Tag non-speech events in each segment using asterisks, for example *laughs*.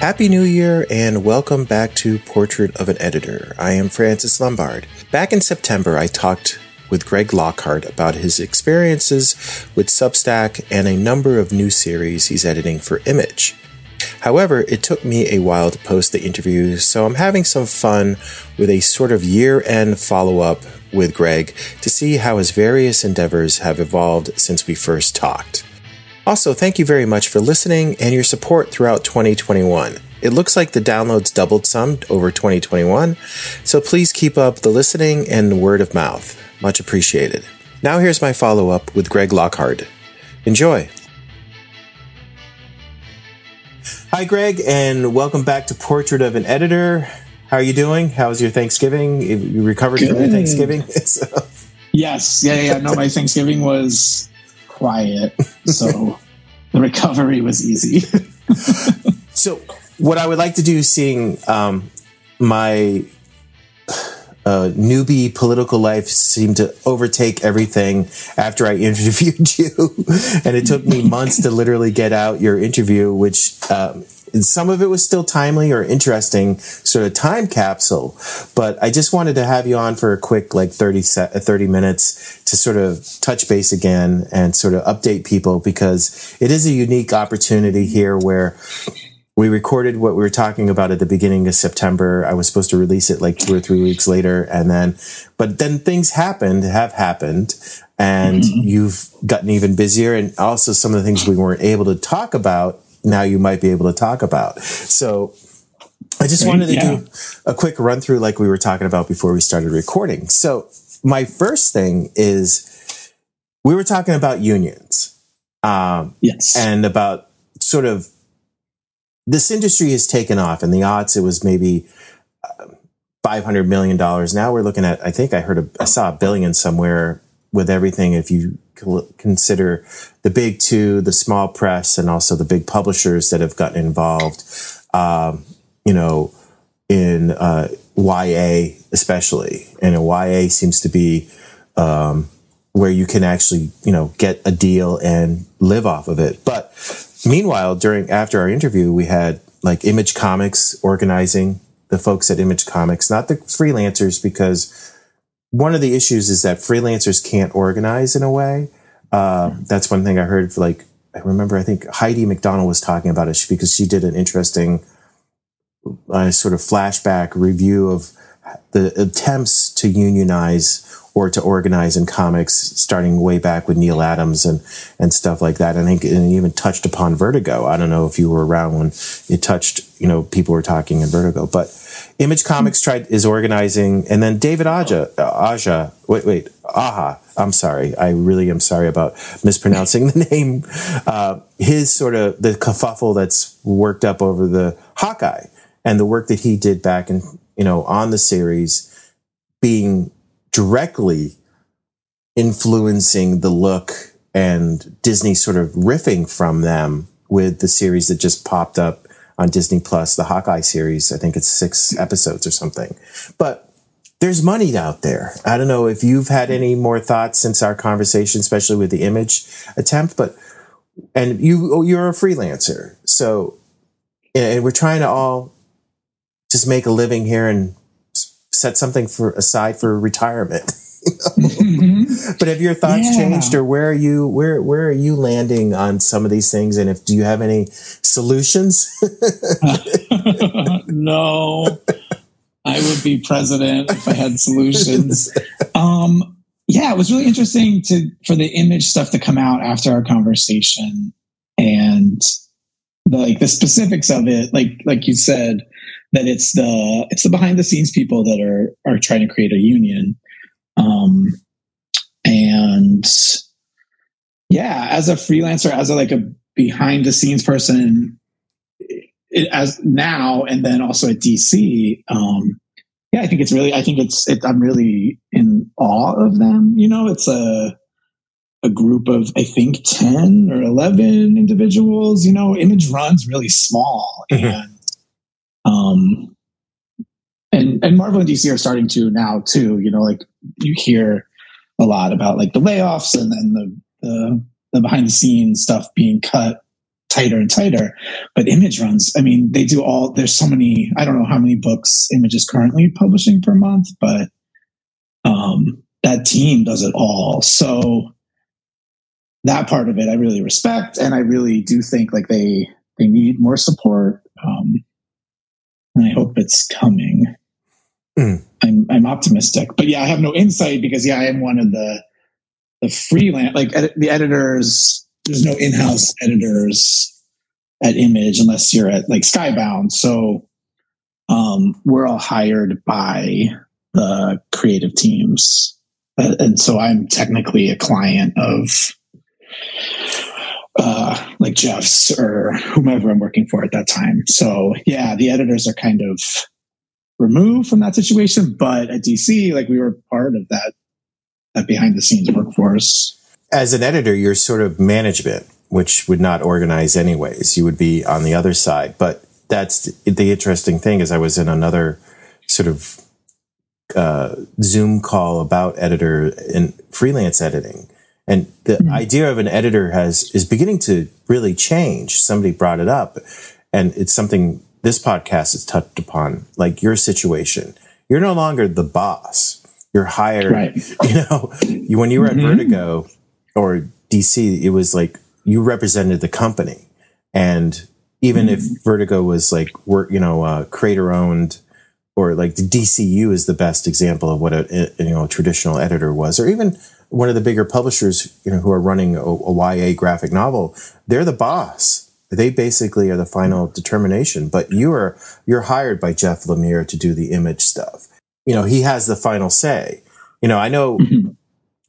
Happy New Year and welcome back to Portrait of an Editor. I am Francis Lombard. Back in September, I talked with Greg Lockhart about his experiences with Substack and a number of new series he's editing for Image. However, it took me a while to post the interview, so I'm having some fun with a sort of year end follow up with Greg to see how his various endeavors have evolved since we first talked. Also, thank you very much for listening and your support throughout 2021. It looks like the downloads doubled some over 2021, so please keep up the listening and word of mouth. Much appreciated. Now, here's my follow up with Greg Lockhart. Enjoy. Hi, Greg, and welcome back to Portrait of an Editor. How are you doing? How was your Thanksgiving? You recovered from your Thanksgiving? *laughs* so. Yes. Yeah, yeah. No, my Thanksgiving was quiet. So *laughs* the recovery was easy. *laughs* so, what I would like to do, seeing um, my uh, newbie political life seemed to overtake everything after I *laughs* interviewed you, and it took me months to literally get out your interview, which um, some of it was still timely or interesting sort of time capsule but i just wanted to have you on for a quick like 30 set, uh, 30 minutes to sort of touch base again and sort of update people because it is a unique opportunity here where we recorded what we were talking about at the beginning of September. I was supposed to release it like two or three weeks later. And then, but then things happened, have happened, and mm-hmm. you've gotten even busier. And also some of the things we weren't able to talk about now you might be able to talk about. So I just wanted to yeah. do a quick run through like we were talking about before we started recording. So my first thing is we were talking about unions. Um, yes. And about sort of this industry has taken off in the odds it was maybe uh, 500 million dollars now we're looking at i think i heard a, I saw a billion somewhere with everything if you consider the big two, the small press, and also the big publishers that have gotten involved, um, you know, in uh, YA especially. And YA seems to be um, where you can actually, you know, get a deal and live off of it. But meanwhile, during after our interview, we had like Image Comics organizing the folks at Image Comics, not the freelancers, because one of the issues is that freelancers can't organize in a way. Uh, that's one thing I heard. For like, I remember, I think Heidi McDonald was talking about it because she did an interesting uh, sort of flashback review of the attempts to unionize or to organize in comics, starting way back with Neal Adams and and stuff like that. I think it even touched upon Vertigo. I don't know if you were around when it touched. You know, people were talking in Vertigo, but Image Comics tried is organizing, and then David Aja, Aja, wait, wait, Aha. I'm sorry. I really am sorry about mispronouncing the *laughs* name. Uh, his sort of the kerfuffle that's worked up over the Hawkeye and the work that he did back in you know on the series being directly influencing the look and Disney sort of riffing from them with the series that just popped up on Disney Plus, the Hawkeye series. I think it's six episodes or something. But there's money out there. I don't know if you've had any more thoughts since our conversation, especially with the image attempt, but and you oh, you're a freelancer. So and we're trying to all just make a living here and set something for aside for retirement. *laughs* mm-hmm. But have your thoughts yeah. changed, or where are you? Where where are you landing on some of these things? And if do you have any solutions? *laughs* no, I would be president if I had solutions. Um, yeah, it was really interesting to for the image stuff to come out after our conversation, and the, like the specifics of it. Like like you said, that it's the it's the behind the scenes people that are are trying to create a union um, and yeah, as a freelancer, as a like a behind the scenes person, it, as now and then also at DC, um, yeah, I think it's really, I think it's, it, I'm really in awe of them. You know, it's a, a group of, I think 10 or 11 individuals, you know, image runs really small mm-hmm. and, um, and and Marvel and DC are starting to now too. You know, like you hear a lot about like the layoffs and then the the, the behind the scenes stuff being cut tighter and tighter. But Image runs, I mean, they do all, there's so many, I don't know how many books Image is currently publishing per month, but um, that team does it all. So that part of it I really respect. And I really do think like they, they need more support. Um, and I hope it's coming. I'm, I'm optimistic, but yeah, I have no insight because yeah, I am one of the, the freelance, like the editors there's no in-house editors at Image unless you're at like Skybound. So um, we're all hired by the creative teams, uh, and so I'm technically a client of uh, like Jeff's or whomever I'm working for at that time. So yeah, the editors are kind of removed from that situation, but at DC, like we were part of that that behind the scenes workforce as an editor, you're sort of management, which would not organize anyways. You would be on the other side. But that's the interesting thing is I was in another sort of uh, Zoom call about editor and freelance editing. And the mm-hmm. idea of an editor has is beginning to really change. Somebody brought it up and it's something this podcast has touched upon, like your situation. You're no longer the boss. You're hired. Right. *laughs* You know, when you were at mm-hmm. Vertigo, or DC, it was like you represented the company. And even mm-hmm. if Vertigo was like work, you know, uh, creator owned, or like the DCU is the best example of what a, a, you know a traditional editor was, or even one of the bigger publishers, you know, who are running a, a YA graphic novel, they're the boss. They basically are the final determination. But you are you're hired by Jeff Lemire to do the image stuff. You know, he has the final say. You know, I know mm-hmm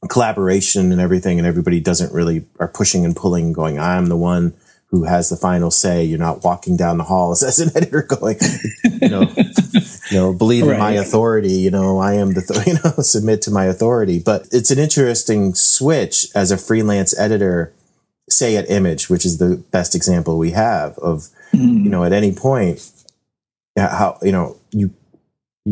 collaboration and everything and everybody doesn't really are pushing and pulling going i'm the one who has the final say you're not walking down the halls *laughs* as an editor going you know you know believe right. in my authority you know i am the th- *laughs* you know submit to my authority but it's an interesting switch as a freelance editor say at image which is the best example we have of mm. you know at any point how you know you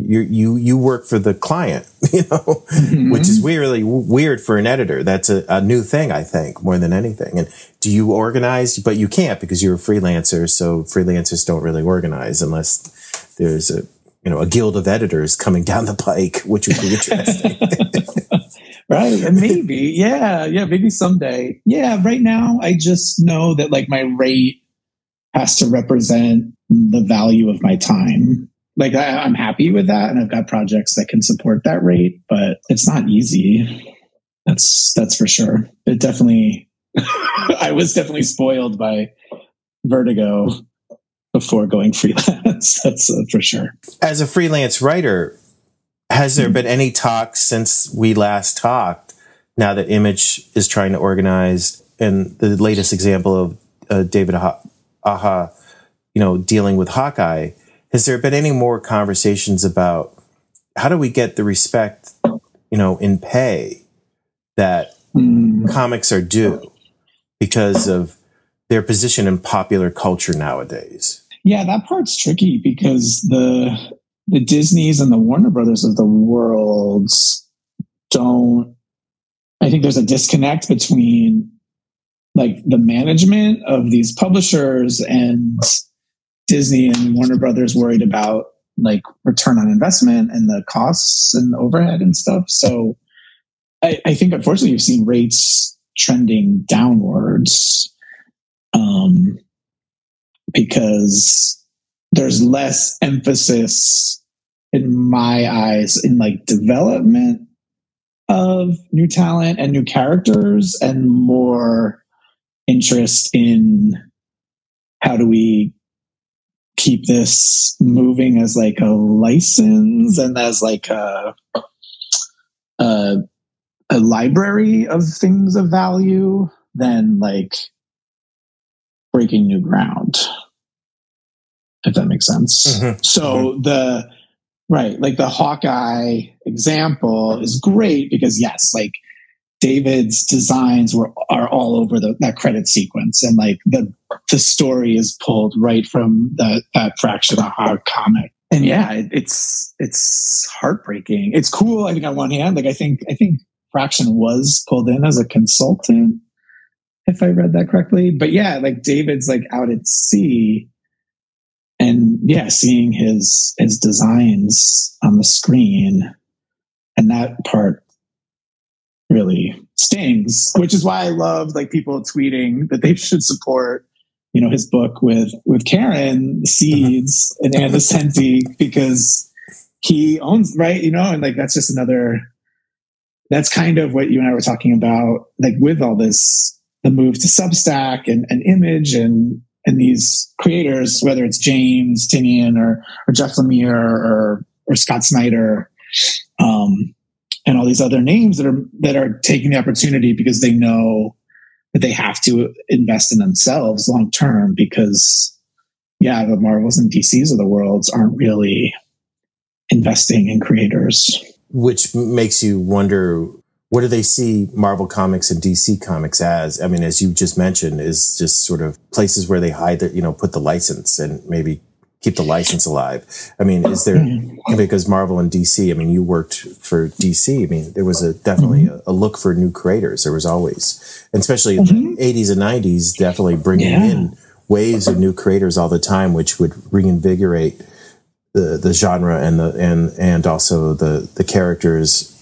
you you you work for the client, *laughs* you know, mm-hmm. which is really weird for an editor. That's a, a, new thing, I think, more than anything. And do you organize? But you can't because you're a freelancer. So freelancers don't really organize unless there's a you know a guild of editors coming down the pike, which would be interesting. *laughs* right, and maybe, yeah, yeah, maybe someday. Yeah, right now I just know that like my rate has to represent the value of my time like I, I'm happy with that, and I've got projects that can support that rate, but it's not easy. That's that's for sure. It definitely, *laughs* I was definitely spoiled by Vertigo before going freelance. *laughs* that's uh, for sure. As a freelance writer, has there been any talk since we last talked? Now that Image is trying to organize, and the latest example of uh, David Aja, you know, dealing with Hawkeye has there been any more conversations about how do we get the respect, you know, in pay that mm. comics are due because of their position in popular culture nowadays? Yeah, that part's tricky because the the Disneys and the Warner Brothers of the world don't I think there's a disconnect between like the management of these publishers and Disney and Warner Brothers worried about like return on investment and the costs and overhead and stuff. So I, I think unfortunately you've seen rates trending downwards um, because there's less emphasis in my eyes in like development of new talent and new characters and more interest in how do we keep this moving as like a license and as like a, a, a library of things of value than like breaking new ground if that makes sense mm-hmm. so mm-hmm. the right like the hawkeye example is great because yes like David's designs were are all over the, that credit sequence, and like the the story is pulled right from the, that Fraction of our comic. And yeah, it, it's it's heartbreaking. It's cool. I think on one hand, like I think I think Fraction was pulled in as a consultant, if I read that correctly. But yeah, like David's like out at sea and yeah, seeing his his designs on the screen and that part really stings, which is why I love like people tweeting that they should support, you know, his book with with Karen Seeds *laughs* and Ann Nocenti because he owns right, you know, and like that's just another that's kind of what you and I were talking about, like with all this the move to Substack and, and image and and these creators, whether it's James Tynion or or Jeff Lemire or or Scott Snyder, um, and all these other names that are that are taking the opportunity because they know that they have to invest in themselves long term because yeah, the Marvels and DCs of the worlds aren't really investing in creators. Which makes you wonder what do they see Marvel Comics and DC Comics as? I mean, as you just mentioned, is just sort of places where they hide that, you know, put the license and maybe keep the license alive. I mean, is there mm-hmm. because Marvel and DC? I mean, you worked for DC. I mean, there was a definitely mm-hmm. a, a, look for new creators. There was always, and especially mm-hmm. in the '80s and '90s, definitely bringing yeah. in waves of new creators all the time, which would reinvigorate the the genre and the and and also the the characters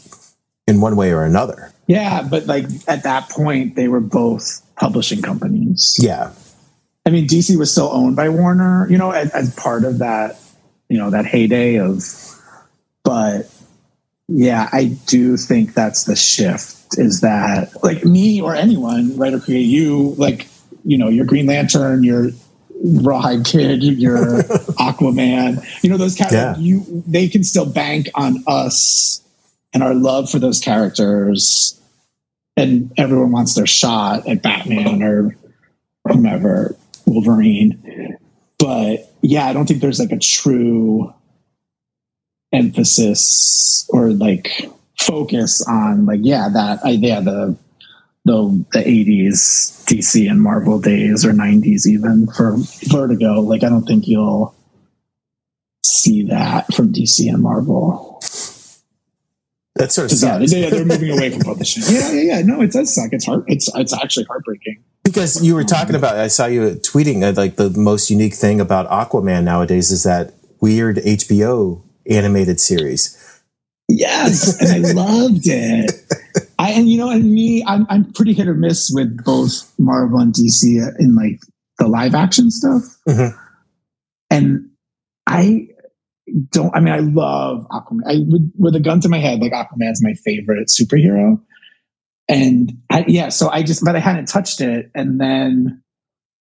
in one way or another. Yeah, but like at that point, they were both publishing companies. Yeah. I mean, DC was still owned by Warner, you know, as, as part of that, you know, that heyday of, but yeah, I do think that's the shift is that like me or anyone, right, or create you, like, you know, your Green Lantern, your Rawhide Kid, your *laughs* Aquaman, you know, those characters, yeah. you, they can still bank on us and our love for those characters and everyone wants their shot at Batman or whomever, Wolverine. But yeah, I don't think there's like a true emphasis or like focus on like yeah that yeah the the the 80s DC and Marvel days or 90s even for Vertigo like I don't think you'll see that from DC and Marvel that sort of sucks. Yeah, they're moving away from publishing. *laughs* Yeah, yeah, yeah. No, it does suck. It's heart. It's it's actually heartbreaking. Because you were talking about, I saw you tweeting uh, like the most unique thing about Aquaman nowadays is that weird HBO animated series. Yes, and I *laughs* loved it. I and you know, and me, I'm I'm pretty hit or miss with both Marvel and DC in like the live action stuff. Mm-hmm. And I don't. I mean, I love Aquaman. I with, with a gun to my head, like Aquaman's my favorite superhero. And I, yeah, so I just, but I hadn't touched it, and then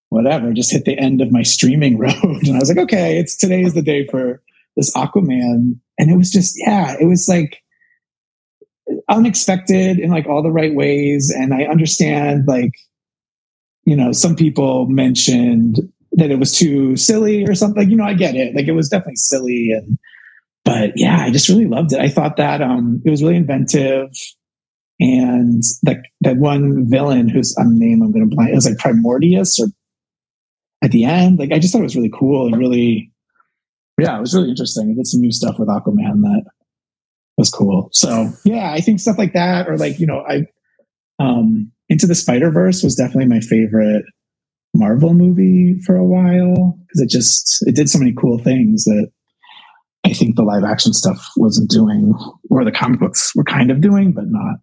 whatever, just hit the end of my streaming *laughs* road, and I was like, okay, it's today is the day for this Aquaman, and it was just, yeah, it was like unexpected in like all the right ways, and I understand like you know, some people mentioned that it was too silly or something. You know, I get it. Like it was definitely silly and but yeah, I just really loved it. I thought that um it was really inventive and like that one villain whose um, name I'm gonna blank it was like Primordius or at the end. Like I just thought it was really cool and really yeah, it was really interesting. I did some new stuff with Aquaman that was cool. So yeah, I think stuff like that or like, you know, I um Into the Spider Verse was definitely my favorite Marvel movie for a while because it just it did so many cool things that I think the live action stuff wasn't doing, or the comic books were kind of doing, but not.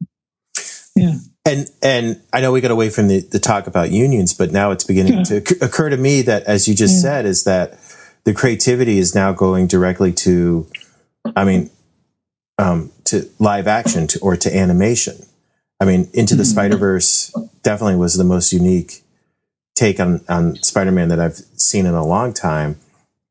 Yeah. And and I know we got away from the, the talk about unions, but now it's beginning yeah. to occur to me that, as you just yeah. said, is that the creativity is now going directly to, I mean, um, to live action to, or to animation. I mean, Into the mm-hmm. Spider Verse definitely was the most unique take on on Spider-Man that I've seen in a long time,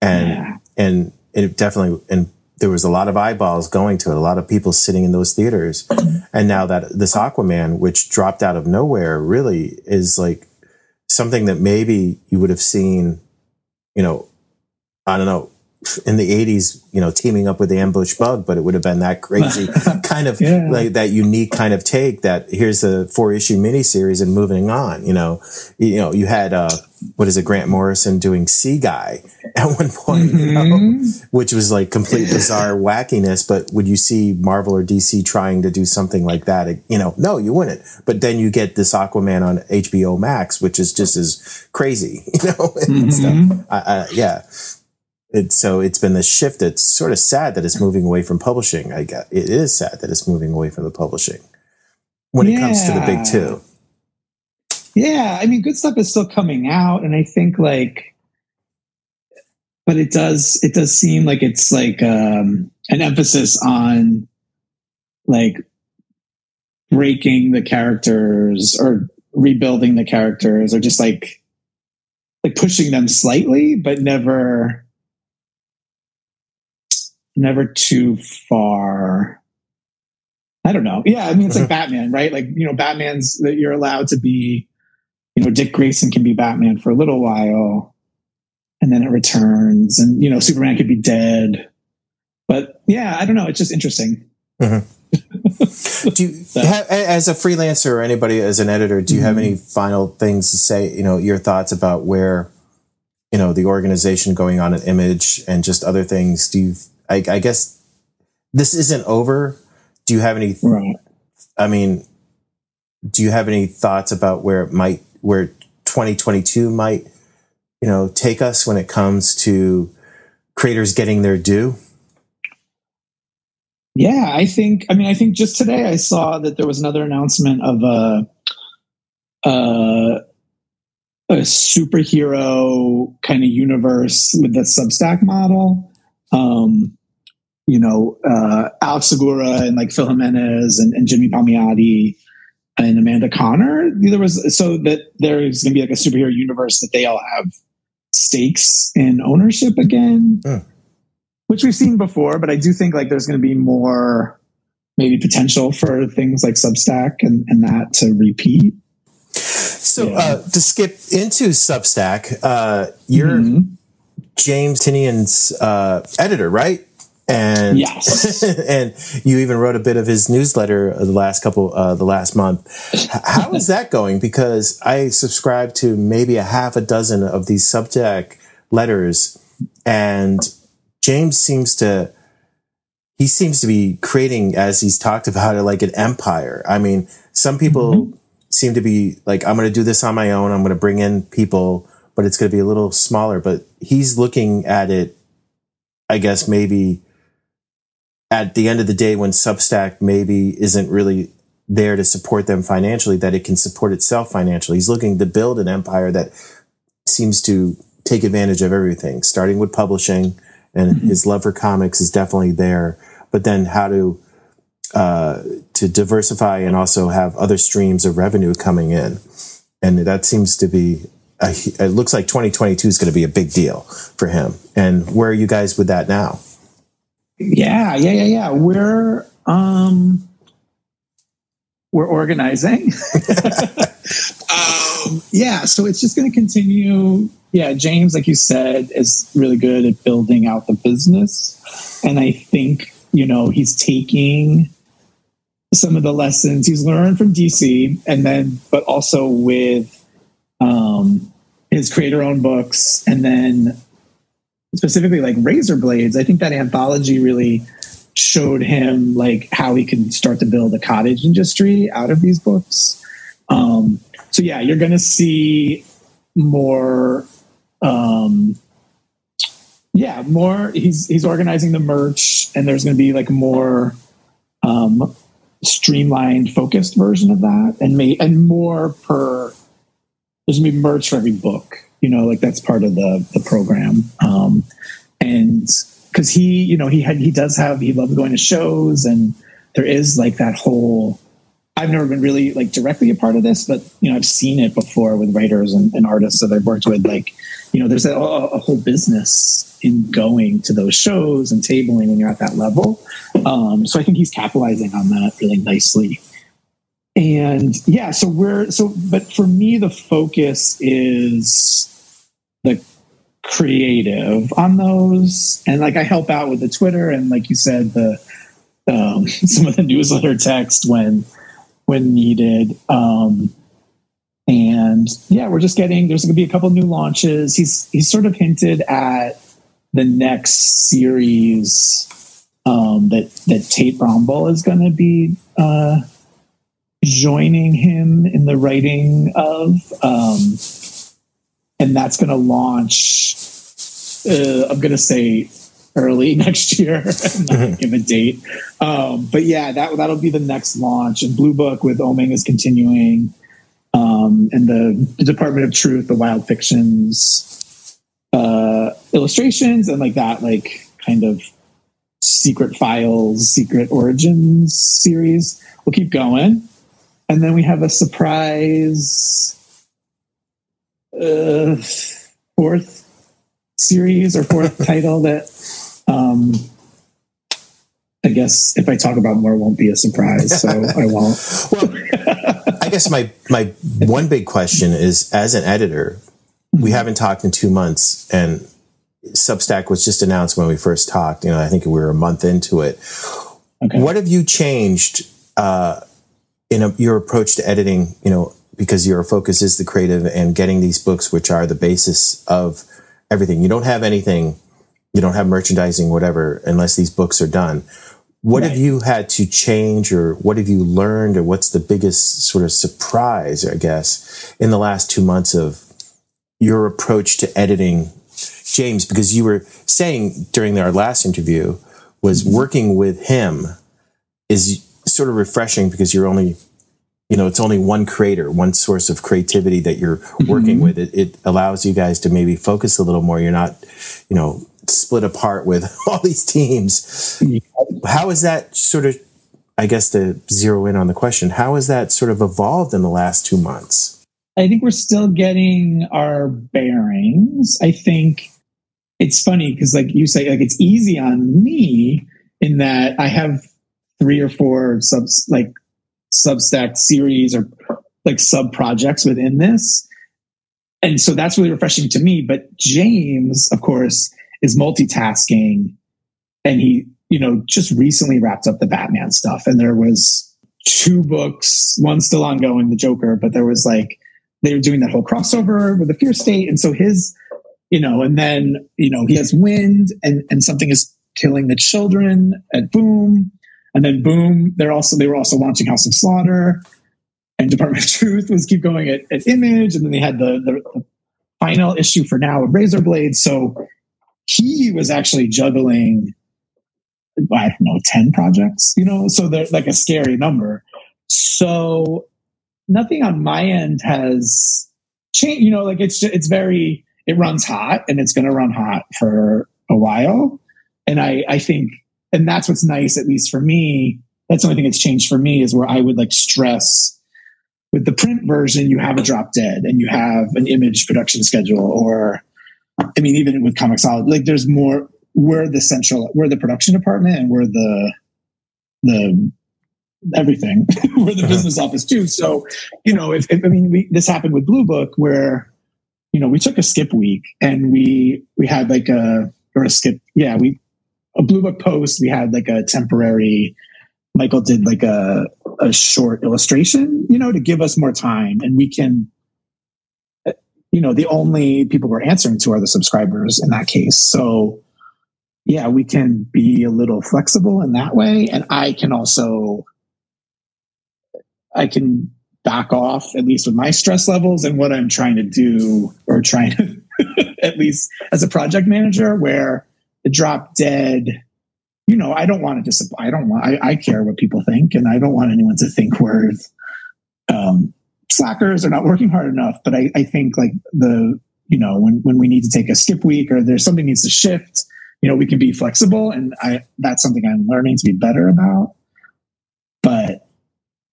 and yeah. and it definitely and there was a lot of eyeballs going to it, a lot of people sitting in those theaters, mm-hmm. and now that this Aquaman, which dropped out of nowhere, really is like something that maybe you would have seen, you know, I don't know, in the 80s, you know, teaming up with the ambush bug, but it would have been that crazy *laughs* kind of yeah. like that unique kind of take that here's a four issue miniseries and moving on, you know, you know, you had, uh, what is it, Grant Morrison doing Seaguy *laughs* at one point, mm-hmm. you know, mm-hmm. which was like complete bizarre wackiness. But would you see Marvel or DC trying to do something like that? You know, no, you wouldn't. But then you get this Aquaman on HBO Max, which is just as crazy, *laughs* you know, mm-hmm. I, I, yeah it, so it's been this shift. It's sort of sad that it's moving away from publishing. I get it is sad that it's moving away from the publishing when it comes to the big two. Yeah, I mean, good stuff is still coming out, and I think like, but it does it does seem like it's like um, an emphasis on like breaking the characters or rebuilding the characters or just like like pushing them slightly, but never never too far. I don't know. Yeah, I mean, it's like uh-huh. Batman, right? Like, you know, Batman's that you're allowed to be, you know, Dick Grayson can be Batman for a little while and then it returns and, you know, Superman could be dead. But yeah, I don't know. It's just interesting. Mm-hmm. *laughs* do you, have, as a freelancer or anybody as an editor, do you mm-hmm. have any final things to say, you know, your thoughts about where, you know, the organization going on an image and just other things? Do you I, I guess this isn't over. Do you have any? Right. I mean, do you have any thoughts about where it might, where 2022 might, you know, take us when it comes to creators getting their due? Yeah, I think. I mean, I think just today I saw that there was another announcement of a, a, a superhero kind of universe with the Substack model. Um, you know, uh, Alex Segura and like Phil Jimenez and, and Jimmy Palmiotti and Amanda Conner. There was so that there's going to be like a superhero universe that they all have stakes in ownership again, mm. which we've seen before. But I do think like there's going to be more maybe potential for things like Substack and, and that to repeat. So yeah. uh, to skip into Substack, uh, you're mm-hmm. James Tynion's uh, editor, right? And yes, *laughs* and you even wrote a bit of his newsletter the last couple, uh, the last month. How is that going? Because I subscribe to maybe a half a dozen of these Substack letters, and James seems to he seems to be creating, as he's talked about it, like an empire. I mean, some people mm-hmm. seem to be like, I'm going to do this on my own. I'm going to bring in people, but it's going to be a little smaller. But he's looking at it, I guess, maybe at the end of the day, when Substack maybe isn't really there to support them financially, that it can support itself financially. He's looking to build an empire that seems to take advantage of everything, starting with publishing, and mm-hmm. his love for comics is definitely there. But then how to uh, to diversify and also have other streams of revenue coming in, and that seems to be. A, it looks like 2022 is going to be a big deal for him. And where are you guys with that now? Yeah, yeah, yeah, yeah. We're um we're organizing. *laughs* um, yeah, so it's just going to continue. Yeah, James, like you said, is really good at building out the business, and I think you know he's taking some of the lessons he's learned from DC, and then but also with um, his creator-owned books, and then specifically like Razorblades i think that anthology really showed him like how he can start to build a cottage industry out of these books. Um, so yeah you're gonna see more um, yeah more he's he's organizing the merch and there's gonna be like more um, streamlined focused version of that and may and more per there's gonna be merch for every book you know like that's part of the the program um, and because he you know he had he does have he loves going to shows and there is like that whole I've never been really like directly a part of this, but you know I've seen it before with writers and, and artists that I've worked with. Like, you know, there's a, a, whole business in going to those shows and tabling when you're at that level. Um, so I think he's capitalizing on that really nicely and yeah so we're so but for me the focus is the creative on those, and like I help out with the Twitter and like you said the um, *laughs* some of the newsletter text when when needed. Um, and yeah, we're just getting there's going to be a couple new launches. He's he's sort of hinted at the next series um, that that Tate Brombal is going to be uh, joining him in the writing of, um, and that's going to launch. Uh, I'm going to say early *laughs* next year, *laughs* not give a date. Um, but yeah, that that'll be the next launch. And Blue Book with Oeming is continuing, um, and the, the, Department of Truth, the Wild Fictions uh, illustrations, and like that, like kind of secret files, secret origins series. We'll keep going. And then we have a surprise uh, fourth series or fourth *laughs* title that um, I guess if I talk about more, won't be a surprise. So I *laughs* won't. well, I guess my my one big question is, as an editor, we mm-hmm. haven't talked in two months, and Substack was just announced when we first talked. You know, I think we were a month into it. Okay. What have you changed uh, in a, your approach to editing? You know, because your focus is the creative and getting these books, which are the basis of everything. You don't have anything, you don't have merchandising, whatever, unless these books are done. What right. have you had to change, or what have you learned, or what's the biggest sort of surprise, I guess, in the last two months of your approach to editing James, because you were saying during our last interview was mm-hmm. working with him is sort of refreshing because you're only, you know, it's only one creator, one source of creativity that you're working mm-hmm. with. It, it allows you guys to maybe focus a little more. You're not, you know, split apart with *laughs* all these teams. How is that sort of, I guess to zero in on the question, how has that sort of evolved in the last two months? I think we're still getting our bearings. I think it's funny because like you say like it's easy on me in that i have three or four subs like substack series or like sub projects within this and so that's really refreshing to me but james of course is multitasking and he you know just recently wrapped up the batman stuff and there was two books one still ongoing the joker but there was like they were doing that whole crossover with the fear state and so his you know, and then, you know, he has Wynd and, and something is killing the children at Boom. And then Boom, they're also, they were also launching House of Slaughter and Department of *laughs* Truth was keep going at, at Image. And then they had the, the, final issue for now of Razorblades. So he was actually juggling, I don't know, 10 projects, you know, so they're like a scary number. So nothing on my end has changed, you know, like it's, it's very, it runs hot and it's going to run hot for a while. And I, I think, and that's what's nice, at least for me. That's the only thing that's changed for me is where I would like stress with the print version, you have a drop dead and you have an image production schedule, or I mean, even with Comixology, like there's more. We're the central, we're the production department, and we're the the everything. *laughs* we're the uh-huh. business office too. So, you know, if, if I mean, we, this happened with Blue Book where you know, we took a skip week and we we had like a or a skip, yeah, we a blue book post. We had like a temporary. Michael did like a a short illustration, you know, to give us more time, and we can. Uh, you know, the only people we're answering to are the subscribers in that case. So, yeah, we can be a little flexible in that way, and I can also I can back off, at least with my stress levels and what I'm trying to do, or trying to, *laughs* at least as a project manager, where the drop dead, you know, I don't want to disappoint. I don't want, I, I, care what people think, and I don't want anyone to think we're um, slackers or not working hard enough. But I, I think like the, you know, when, when we need to take a skip week or there's something needs to shift, you know, we can be flexible. And I, that's something I'm learning to be better about. But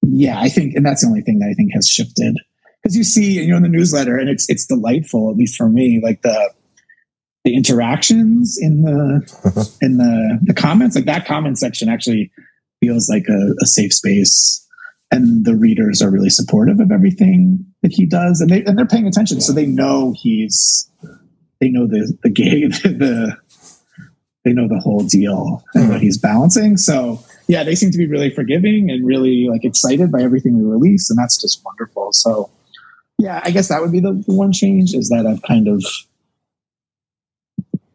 yeah, I think, and that's the only thing that I think has shifted because you see, you know, in the newsletter, and it's it's delightful, at least for me, like the the interactions in the *laughs* in the the comments, like that comment section actually feels like a, a safe space, and the readers are really supportive of everything that he does, and they and they're paying attention, so they know he's they know the the game *laughs* the they know the whole deal and what hmm. he's balancing. So yeah, they seem to be really forgiving and really like excited by everything we release, and that's just wonderful. So yeah, I guess that would be the, the one change is that I've kind of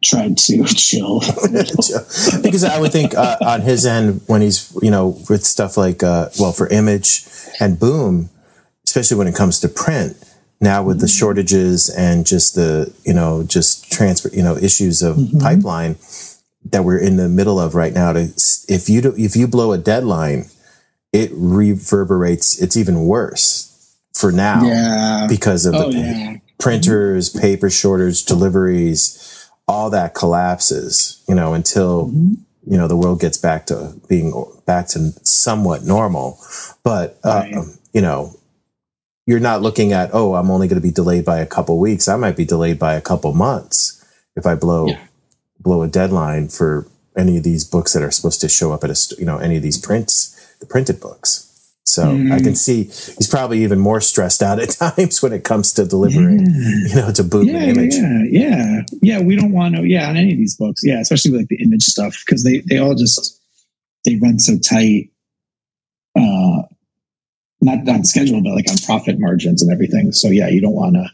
tried to *laughs* chill *laughs* because I would think uh, on his end when he's you know with stuff like uh, well for image and boom, especially when it comes to print now with the mm-hmm. shortages and just the you know just transfer you know issues of mm-hmm. pipeline that we're in the middle of right now to if you do, if you blow a deadline it reverberates it's even worse for now yeah. because of oh, the yeah. printers paper shortage deliveries all that collapses you know until mm-hmm. you know the world gets back to being back to somewhat normal but uh, right. you know you're not looking at oh i'm only going to be delayed by a couple weeks i might be delayed by a couple months if i blow yeah. blow a deadline for any of these books that are supposed to show up at a you know any of these prints the printed books so mm. I can see he's probably even more stressed out at *laughs* times when it comes to delivering, yeah. you know, to boot yeah, image. Yeah, yeah, yeah. We don't want to, yeah, on any of these books, yeah, especially with like the image stuff because they they all just they run so tight. Uh, not on schedule, but like on profit margins and everything. So yeah, you don't want to.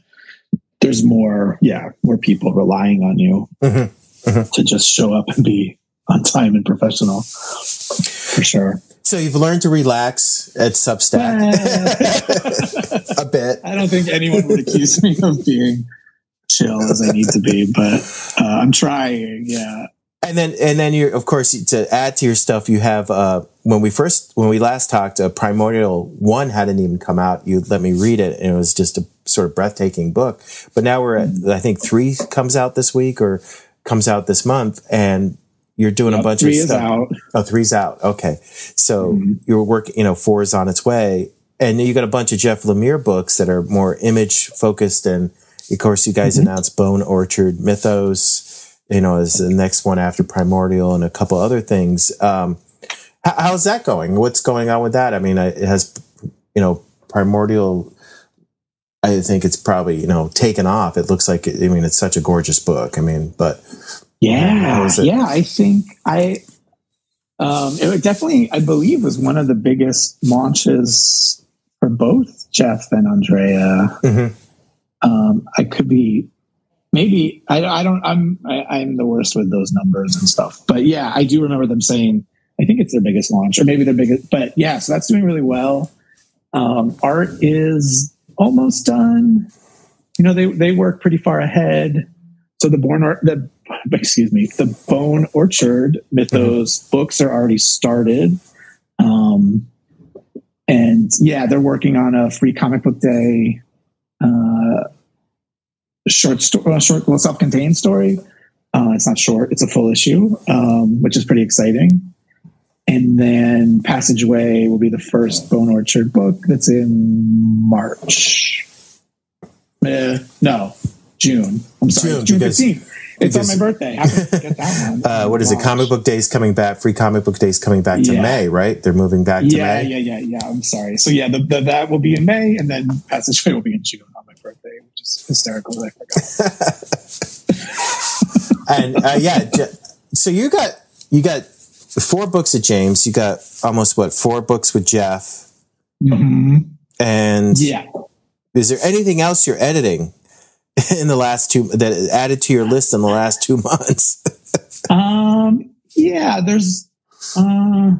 There's more, yeah, more people relying on you mm-hmm. Mm-hmm. to just show up and be on time and professional, for sure. So you've learned to relax at Substack *laughs* a bit. I don't think anyone would accuse me of being chill as I need to be, but uh, I'm trying. Yeah. And then, and then you, of course, to add to your stuff, you have, uh, when we first, when we last talked, uh, Primordial One hadn't even come out. You let me read it, and it was just a sort of breathtaking book. But now we're at, I think three comes out this week or comes out this month, and you're doing yep, a bunch three of stuff. Out. Oh, three's out. Okay, so mm-hmm. you're working. You know, four is on its way, and you got a bunch of Jeff Lemire books that are more image focused, and of course, you guys mm-hmm. announced Bone Orchard Mythos you know, as the next one after Primordial and a couple other things. Um, how, how's that going? What's going on with that? I mean, it has, you know, Primordial. I think it's probably you know taken off. It looks like I mean it's such a gorgeous book. I mean, but yeah, yeah, I think I um, it definitely I believe was one of the biggest launches for both Jeff and Andrea. Mm-hmm. Um, I could be maybe I, I don't I'm I, am the worst with those numbers and stuff but yeah i do remember them saying i think it's their biggest launch or maybe their biggest but yeah so that's doing really well um, art is almost done you know they they work pretty far ahead so the born or the *laughs* excuse me the bone orchard mythos mm-hmm. books are already started um and yeah they're working on a free comic book day uh short story, uh, short, well, self-contained story. Uh, it's not short; it's a full issue, um, which is pretty exciting. And then Passageway will be the first Bone Orchard book that's in March. Uh, no, June. I'm sorry, June fifteenth. It's on my birthday. get that *laughs* one. Uh, what is it? Comic Book Days coming back. Free Comic Book Days coming back to yeah. May, right? They're moving back to yeah, May. Yeah, yeah, yeah, yeah. I'm sorry. So yeah, the, the, that will be in May, and then Passageway will be in June on my birthday, which is hysterical. I forgot. *laughs* and uh, yeah, so you got you got four books of James. You got almost what four books with Jeff. Mm-hmm. And yeah, is there anything else you're editing? *laughs* in the last two that added to your list in the last two months? *laughs* um, yeah, there's, uh,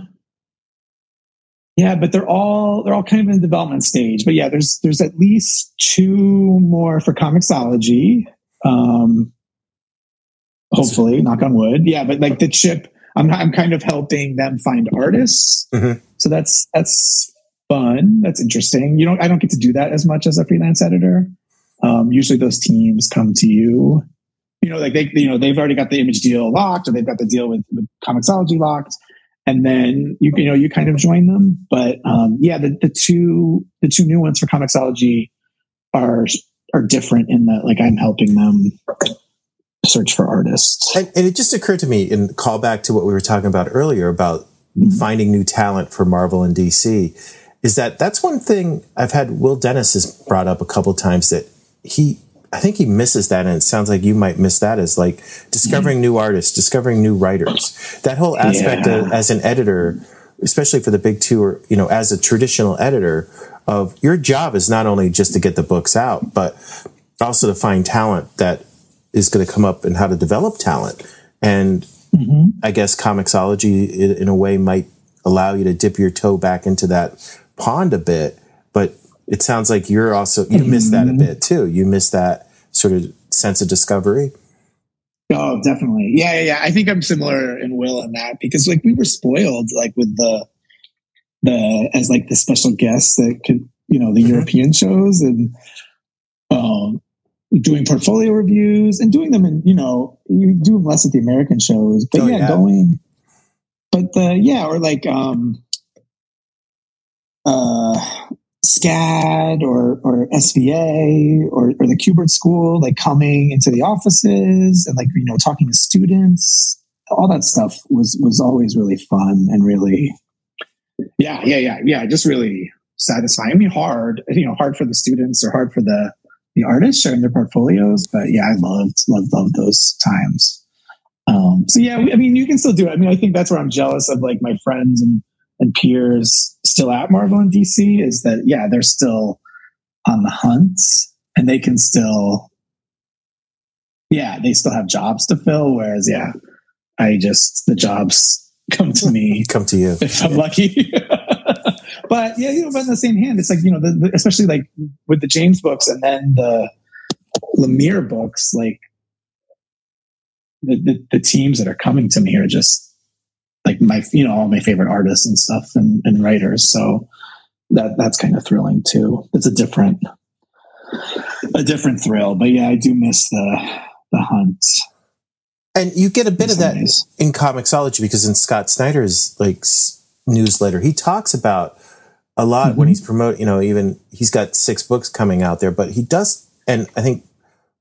yeah, but they're all they're all kind of in the development stage. But yeah, there's there's at least two more for Comixology. Um, hopefully, knock on wood. Yeah, but like the chip, I'm I'm kind of helping them find artists. Mm-hmm. So that's that's fun. That's interesting. You know, I don't get to do that as much as a freelance editor. Um, usually those teams come to you, you know, like they, you know, they've already got the image deal locked or they've got the deal with, with Comixology locked. And then you, you know, you kind of join them. But, um, yeah, the, the two, the two new ones for Comixology are, are different in that, like, I'm helping them search for artists. And, and, it just occurred to me in callback to what we were talking about earlier about mm-hmm. finding new talent for Marvel and DC is that that's one thing I've had Will Dennis has brought up a couple times that he I think he misses that, and it sounds like you might miss that as like discovering new artists, discovering new writers. That whole aspect Yeah. of, as an editor, especially for the big two, or you know, as a traditional editor, of your job is not only just to get the books out, but also to find talent that is going to come up and how to develop talent. And Mhm. I guess Comixology, in, in a way, might allow you to dip your toe back into that pond a bit. But it sounds like you're also you miss that a Mhm. bit too. You miss that sort of sense of discovery. Oh, definitely. Yeah, yeah, yeah. I think I'm similar in Will in that because like we were spoiled like with the the as like the special guests that could you know the Mhm. European shows and um doing portfolio reviews and doing them in you know you do them less at the American shows, but Oh, yeah, yeah. going. But the yeah, or like um uh SCAD or or SVA or or the Kubert School, like coming into the offices and like you know talking to students, all that stuff was was always really fun and really, yeah, yeah, yeah, yeah, just really satisfying. I mean, hard, you know, hard for the students or hard for the the artists sharing their portfolios, but yeah, I loved loved loved those times. Um, so yeah, I mean, you can still do it. I mean, I think that's where I'm jealous of like my friends and and peers still at Marvel and DC is that yeah, they're still on the hunt and they can still yeah, they still have jobs to fill. Whereas yeah, I just the jobs come to me *laughs* Come to you. if I'm lucky. *laughs* but yeah, you know, but in the same hand, it's like you know, the, the, especially like with the James books and then the Lemire books, like the, the the teams that are coming to me are just like my you know all my favorite artists and stuff and, and writers. So that that's kind of thrilling too. It's a different a different thrill, but yeah, I do miss the the hunt. And you get a bit of that in Comixology because in Scott Snyder's like s- newsletter, he talks about a lot when Mhm. he's promoting. You know, even he's got six books coming out there, but he does, and I think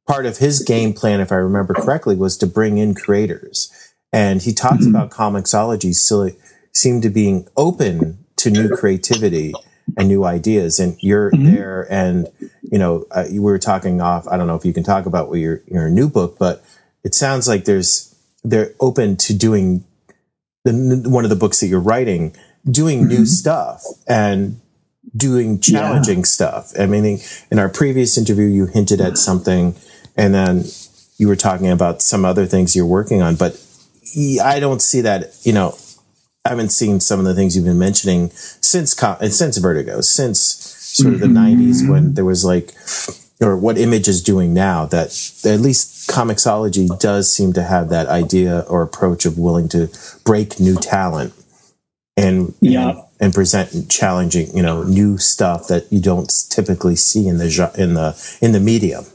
part of his game plan, if I remember correctly, was to bring in creators. And he talks Mhm. about Comixology still seem to being open to new creativity and new ideas. And you're Mhm. there, and you know, uh, you were talking off. I don't know if you can talk about what your your new book, but it sounds like there's they're open to doing the one of the books that you're writing, doing new Mhm. stuff and doing Yeah. challenging stuff. I mean, in our previous interview, you hinted at something, and then you were talking about some other things you're working on. But I don't see that. You know, I haven't seen some of the things you've been mentioning since since Vertigo, since sort of the Mhm. '90s when there was like, or what Image is doing now. That at least Comixology does seem to have that idea or approach of willing to break new talent and Yeah. and, and present challenging, you know, new stuff that you don't typically see in the in the in the medium.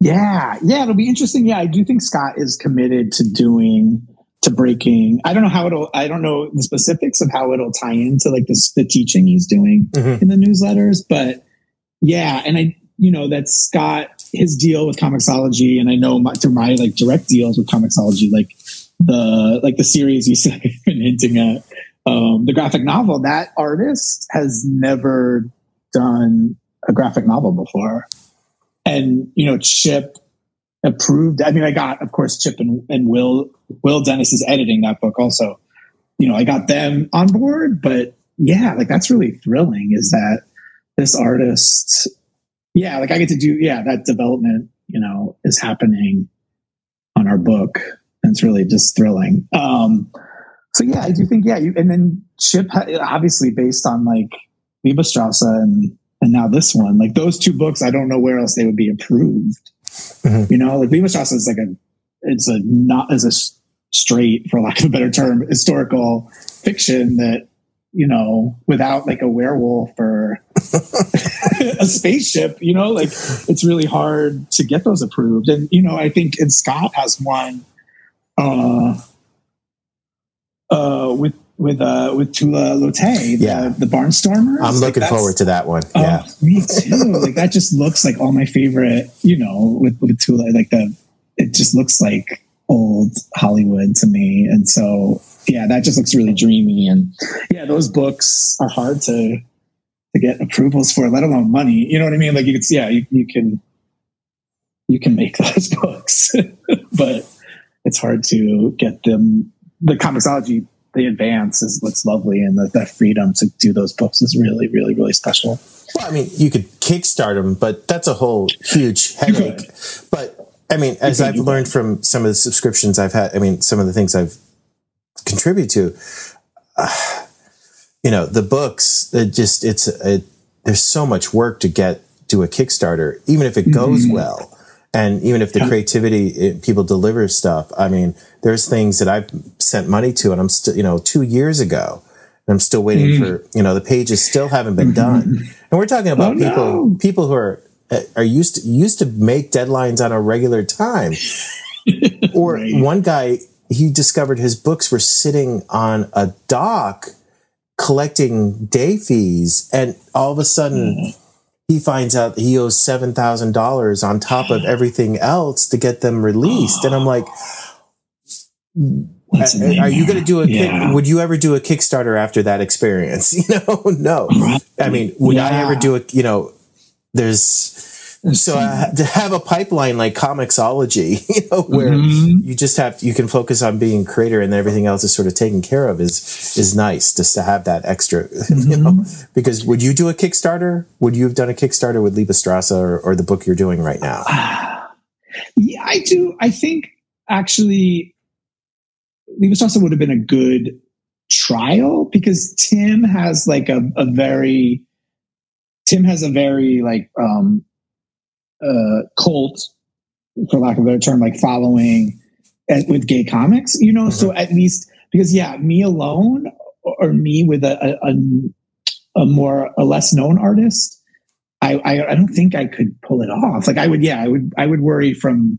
Yeah, yeah, it'll be interesting. Yeah, I do think Scott is committed to doing to breaking. I don't know how it'll. I don't know the specifics of how it'll tie into like this the teaching he's doing Mhm. in the newsletters, but yeah, and I you know that Scott his deal with Comixology, and I know my, through my like direct deals with Comixology, like the like the series you *laughs* said I've been hinting at, um, the graphic novel. That artist has never done a graphic novel before and you know chip approved i mean i got of course chip and, and will will dennis is editing that book also. You know i got them on board but yeah like that's really thrilling is that this artist yeah like i get to do yeah that development you know is happening on our book. And it's really just thrilling. Um so yeah i do think yeah you and then chip obviously based on like Liebestrasse and and now this one like those two books i don't know where else they would be approved Mhm. you know like Liebestrasse is like a it's a not as a straight for lack of a better term historical fiction that you know without like a werewolf or *laughs* a spaceship you know like it's really hard to get those approved and you know i think and scott has one uh uh with with uh with Tula the, Yeah. the Barnstormers. I'm looking that's- forward to that one. Oh, yeah. me too. like that just looks like all my favorite, you know, with, with Tula, like the, it just looks like old Hollywood to me. And so, yeah, that just looks really dreamy. And yeah, those books are hard to, to get approvals for, let alone money. You know what I mean? Like you can see, yeah, you, you can, you can make *laughs* those books, *laughs* but it's hard to get them. The Comixology, the advance is what's lovely, and the, that freedom to do those books is really, really, really special. Well, I mean, you could kickstart them, but that's a whole huge *laughs* headache. But I mean, as I've learned from some of the subscriptions I've had, I mean, some of the things I've contributed to, uh, *sighs* you know, the books, it just, it's, it, there's so much work to get to a Kickstarter, even if it goes mm-hmm. well. And even if the creativity, it, people deliver stuff, I mean, there's things that I've sent money to and I'm still, you know, two years ago, and I'm still waiting mm-hmm. for, you know, the pages still haven't been done. And we're talking about oh, people, no. people who are, are used to, used to make deadlines on a regular time. *laughs* or right. one guy, he discovered his books were sitting on a dock collecting day fees. And all of a sudden, mm he finds out that he owes seven thousand dollars on top of everything else to get them released, and I'm oh. like, are you going to do a yeah. kick, would you ever do a kickstarter after that experience? *laughs* You know? No. I mean would yeah. i ever do a you know there's so uh, to have a pipeline like Comixology, *laughs* you know, where mm-hmm. you just have you can focus on being a creator and everything else is sort of taken care of is is nice just to have that extra, *laughs* mm-hmm. you know. Because would you do a Kickstarter? Would you have done a Kickstarter with Liebestrasse or, or the book you're doing right now? *sighs* yeah, I do. I think actually, Liebestrasse would have been a good trial because Tim has like a, a very Tim has a very like um uh, cult, for lack of a better term, like following at, with gay comics, you know. Mm-hmm. So at least because yeah, me alone or me with a, a, a more a less known artist, I, I I don't think I could pull it off. Like I would, yeah, I would I would worry from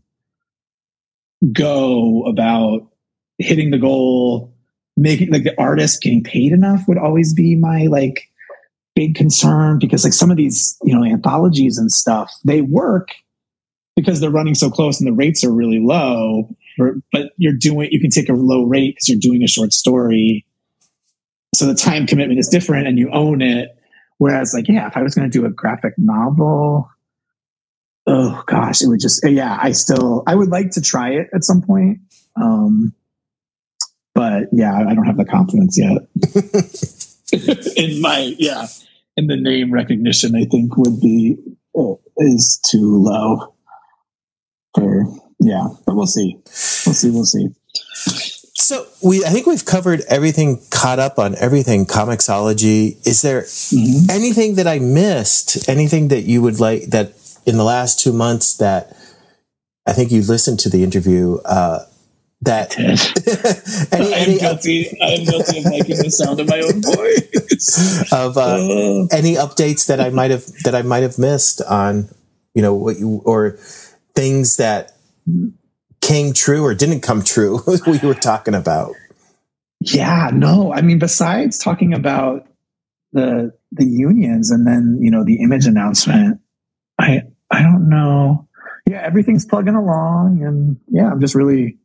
go about hitting the goal making like the artist getting paid enough would always be my like big concern because like some of these you know anthologies and stuff they work because they're running so close and the rates are really low but you're doing you can take a low rate because you're doing a short story. So the time commitment is different and you own it. Whereas like yeah if i was going to do a graphic novel oh gosh it would just yeah i still i would like to try it at some point um but yeah i don't have the confidence yet. *laughs* *laughs* In my yeah and the name recognition I think would be uh, is too low for yeah, but we'll see. We'll see. We'll see. So we, I think we've covered everything, caught up on everything. Comixology. Is there mm-hmm. anything that I missed? Anything that you would like that in the last two months that I think you listened to the interview uh, that any, I am any, guilty. I am guilty of liking the sound of my own voice. of uh, uh, any updates that I might have that I might have missed on, you know, what you or things that came true or didn't come true. *laughs* we were talking about. Yeah, no. I mean, besides talking about the the unions and then you know the image announcement, I I don't know. Yeah, everything's plugging along, and yeah, I'm just really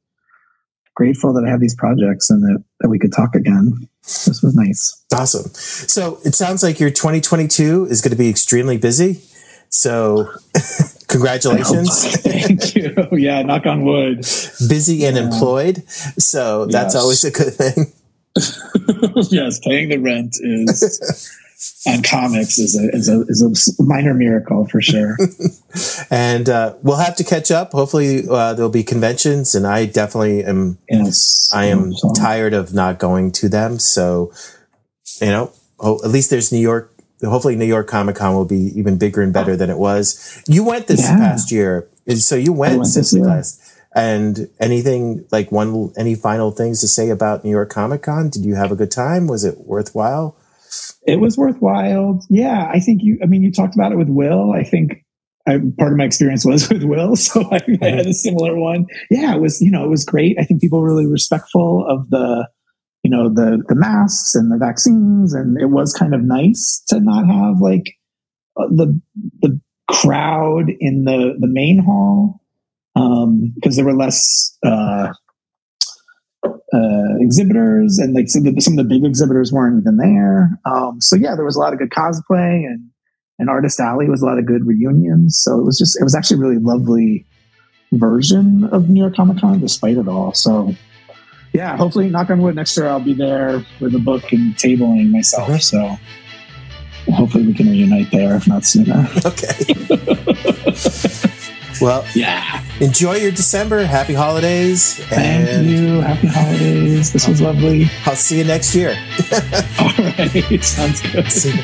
grateful that I have these projects and that, that we could talk again. This was nice. Awesome. So it sounds like your 2022 is going to be extremely busy. So *laughs* congratulations. *laughs* Thank you. Yeah, knock on wood. Busy and yeah. employed. So that's yes. always a good thing. *laughs* yes, paying the rent is and comics is a, is a, is a minor miracle for sure. *laughs* and uh, we'll have to catch up. Hopefully, uh, there'll be conventions, and I definitely am. Yes, I am so. tired of not going to them. So, you know, oh, at least there's New York. Hopefully, New York Comic Con will be even bigger and better than it was. You went this yeah. past year, so you went, went since last. And anything like one, any final things to say about New York Comic Con? Did you have a good time? Was it worthwhile? It was worthwhile. Yeah, I think you. I mean, you talked about it with Will. I think I, part of my experience was *laughs* with Will, so I, I, had a similar one. Yeah, it was. You know, it was great. I think people were really respectful of the, you know, the the masks and the vaccines, and it was kind of nice to not have like uh, the the crowd in the the main hall Um, because um, there were less. Uh, uh, exhibitors, and like some of, the, some of the big exhibitors weren't even there. Um, so yeah, there was a lot of good cosplay, and and Artist Alley was a lot of good reunions. So it was just it was actually really lovely version of New York Comic Con despite it all. So yeah, hopefully, knock on wood, next year I'll be there with a book and tabling myself. So hopefully we can reunite there, if not sooner. *laughs* Okay. *laughs* well, Yeah. Enjoy your December. Happy holidays. Thank you. Happy holidays. This was lovely. I'll see you next year. *laughs* All right. *laughs* Sounds good.